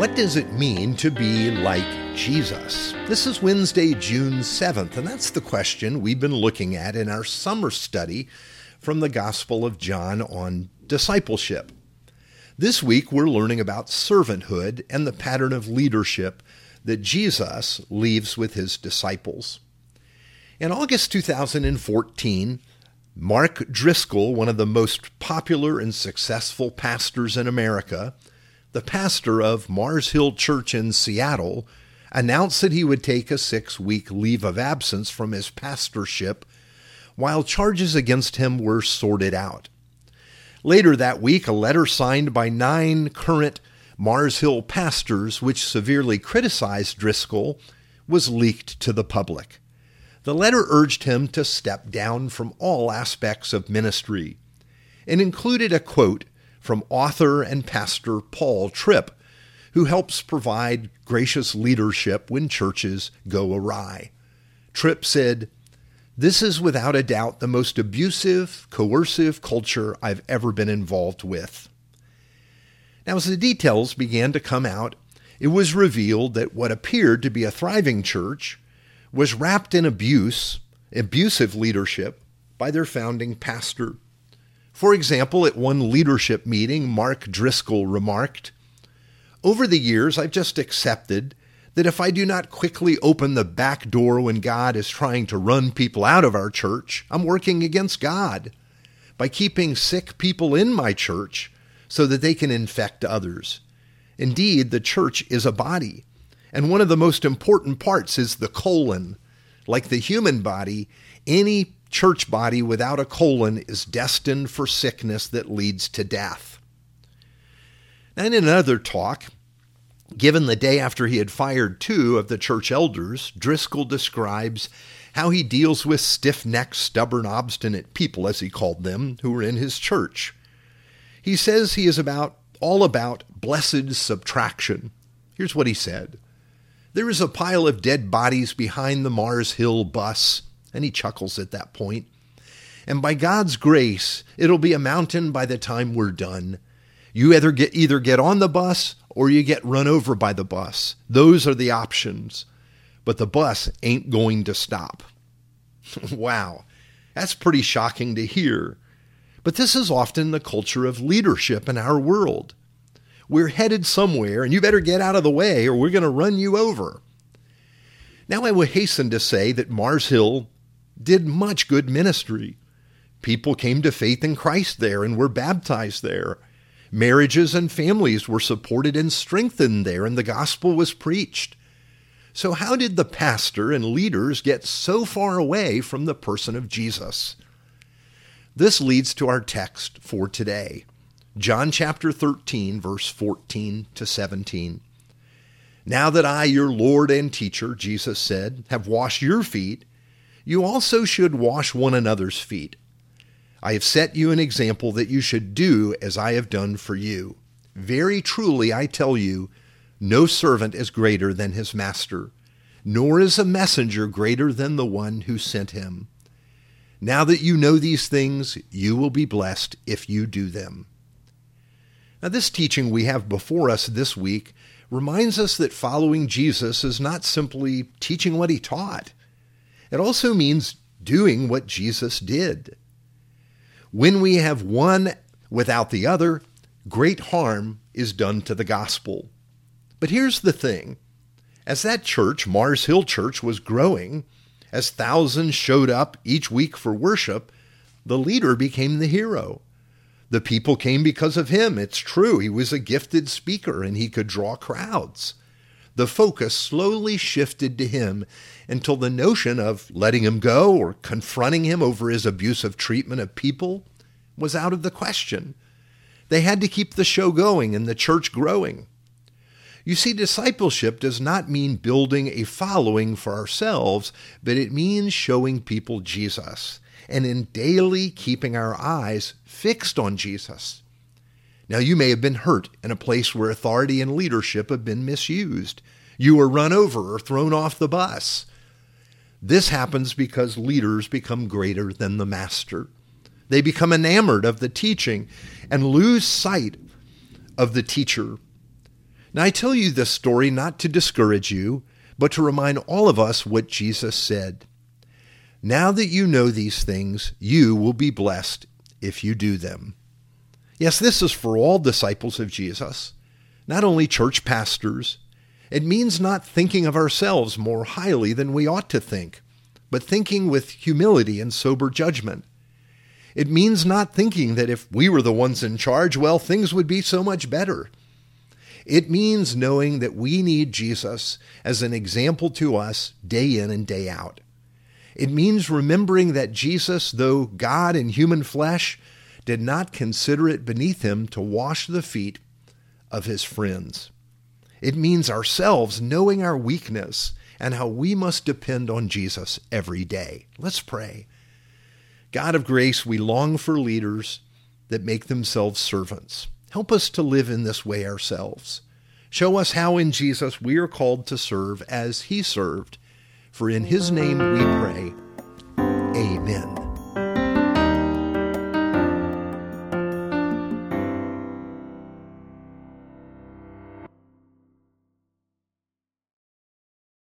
What does it mean to be like Jesus? This is Wednesday, June 7th, and that's the question we've been looking at in our summer study from the Gospel of John on discipleship. This week, we're learning about servanthood and the pattern of leadership that Jesus leaves with his disciples. In August 2014, Mark Driscoll, one of the most popular and successful pastors in America, the pastor of Mars Hill Church in Seattle, announced that he would take a six week leave of absence from his pastorship while charges against him were sorted out. Later that week, a letter signed by nine current Mars Hill pastors, which severely criticized Driscoll, was leaked to the public. The letter urged him to step down from all aspects of ministry and included a quote from author and pastor Paul Tripp, who helps provide gracious leadership when churches go awry. Tripp said, This is without a doubt the most abusive, coercive culture I've ever been involved with. Now, as the details began to come out, it was revealed that what appeared to be a thriving church was wrapped in abuse, abusive leadership by their founding pastor. For example, at one leadership meeting, Mark Driscoll remarked, Over the years, I've just accepted that if I do not quickly open the back door when God is trying to run people out of our church, I'm working against God by keeping sick people in my church so that they can infect others. Indeed, the church is a body, and one of the most important parts is the colon. Like the human body, any church body without a colon is destined for sickness that leads to death. And in another talk, given the day after he had fired two of the church elders, Driscoll describes how he deals with stiff necked, stubborn, obstinate people, as he called them, who were in his church. He says he is about all about blessed subtraction. Here's what he said. There is a pile of dead bodies behind the Mars Hill bus and he chuckles at that point. And by God's grace, it'll be a mountain by the time we're done. You either get either get on the bus or you get run over by the bus. Those are the options. But the bus ain't going to stop. wow. That's pretty shocking to hear. But this is often the culture of leadership in our world. We're headed somewhere, and you better get out of the way, or we're going to run you over. Now, I would hasten to say that Mars Hill did much good ministry. People came to faith in Christ there and were baptized there. Marriages and families were supported and strengthened there, and the gospel was preached. So, how did the pastor and leaders get so far away from the person of Jesus? This leads to our text for today John chapter 13, verse 14 to 17. Now that I, your Lord and teacher, Jesus said, have washed your feet, you also should wash one another's feet. I have set you an example that you should do as I have done for you. Very truly, I tell you, no servant is greater than his master, nor is a messenger greater than the one who sent him. Now that you know these things, you will be blessed if you do them. Now, this teaching we have before us this week reminds us that following Jesus is not simply teaching what he taught. It also means doing what Jesus did. When we have one without the other, great harm is done to the gospel. But here's the thing as that church, Mars Hill Church, was growing, as thousands showed up each week for worship, the leader became the hero. The people came because of him. It's true. He was a gifted speaker and he could draw crowds. The focus slowly shifted to him until the notion of letting him go or confronting him over his abusive treatment of people was out of the question. They had to keep the show going and the church growing. You see, discipleship does not mean building a following for ourselves, but it means showing people Jesus and in daily keeping our eyes fixed on Jesus. Now, you may have been hurt in a place where authority and leadership have been misused. You were run over or thrown off the bus. This happens because leaders become greater than the master. They become enamored of the teaching and lose sight of the teacher. Now, I tell you this story not to discourage you, but to remind all of us what Jesus said. Now that you know these things, you will be blessed if you do them. Yes, this is for all disciples of Jesus, not only church pastors. It means not thinking of ourselves more highly than we ought to think, but thinking with humility and sober judgment. It means not thinking that if we were the ones in charge, well, things would be so much better. It means knowing that we need Jesus as an example to us day in and day out. It means remembering that Jesus, though God in human flesh, did not consider it beneath him to wash the feet of his friends. It means ourselves knowing our weakness and how we must depend on Jesus every day. Let's pray. God of grace, we long for leaders that make themselves servants. Help us to live in this way ourselves. Show us how in Jesus we are called to serve as he served. For in his name we pray. Amen.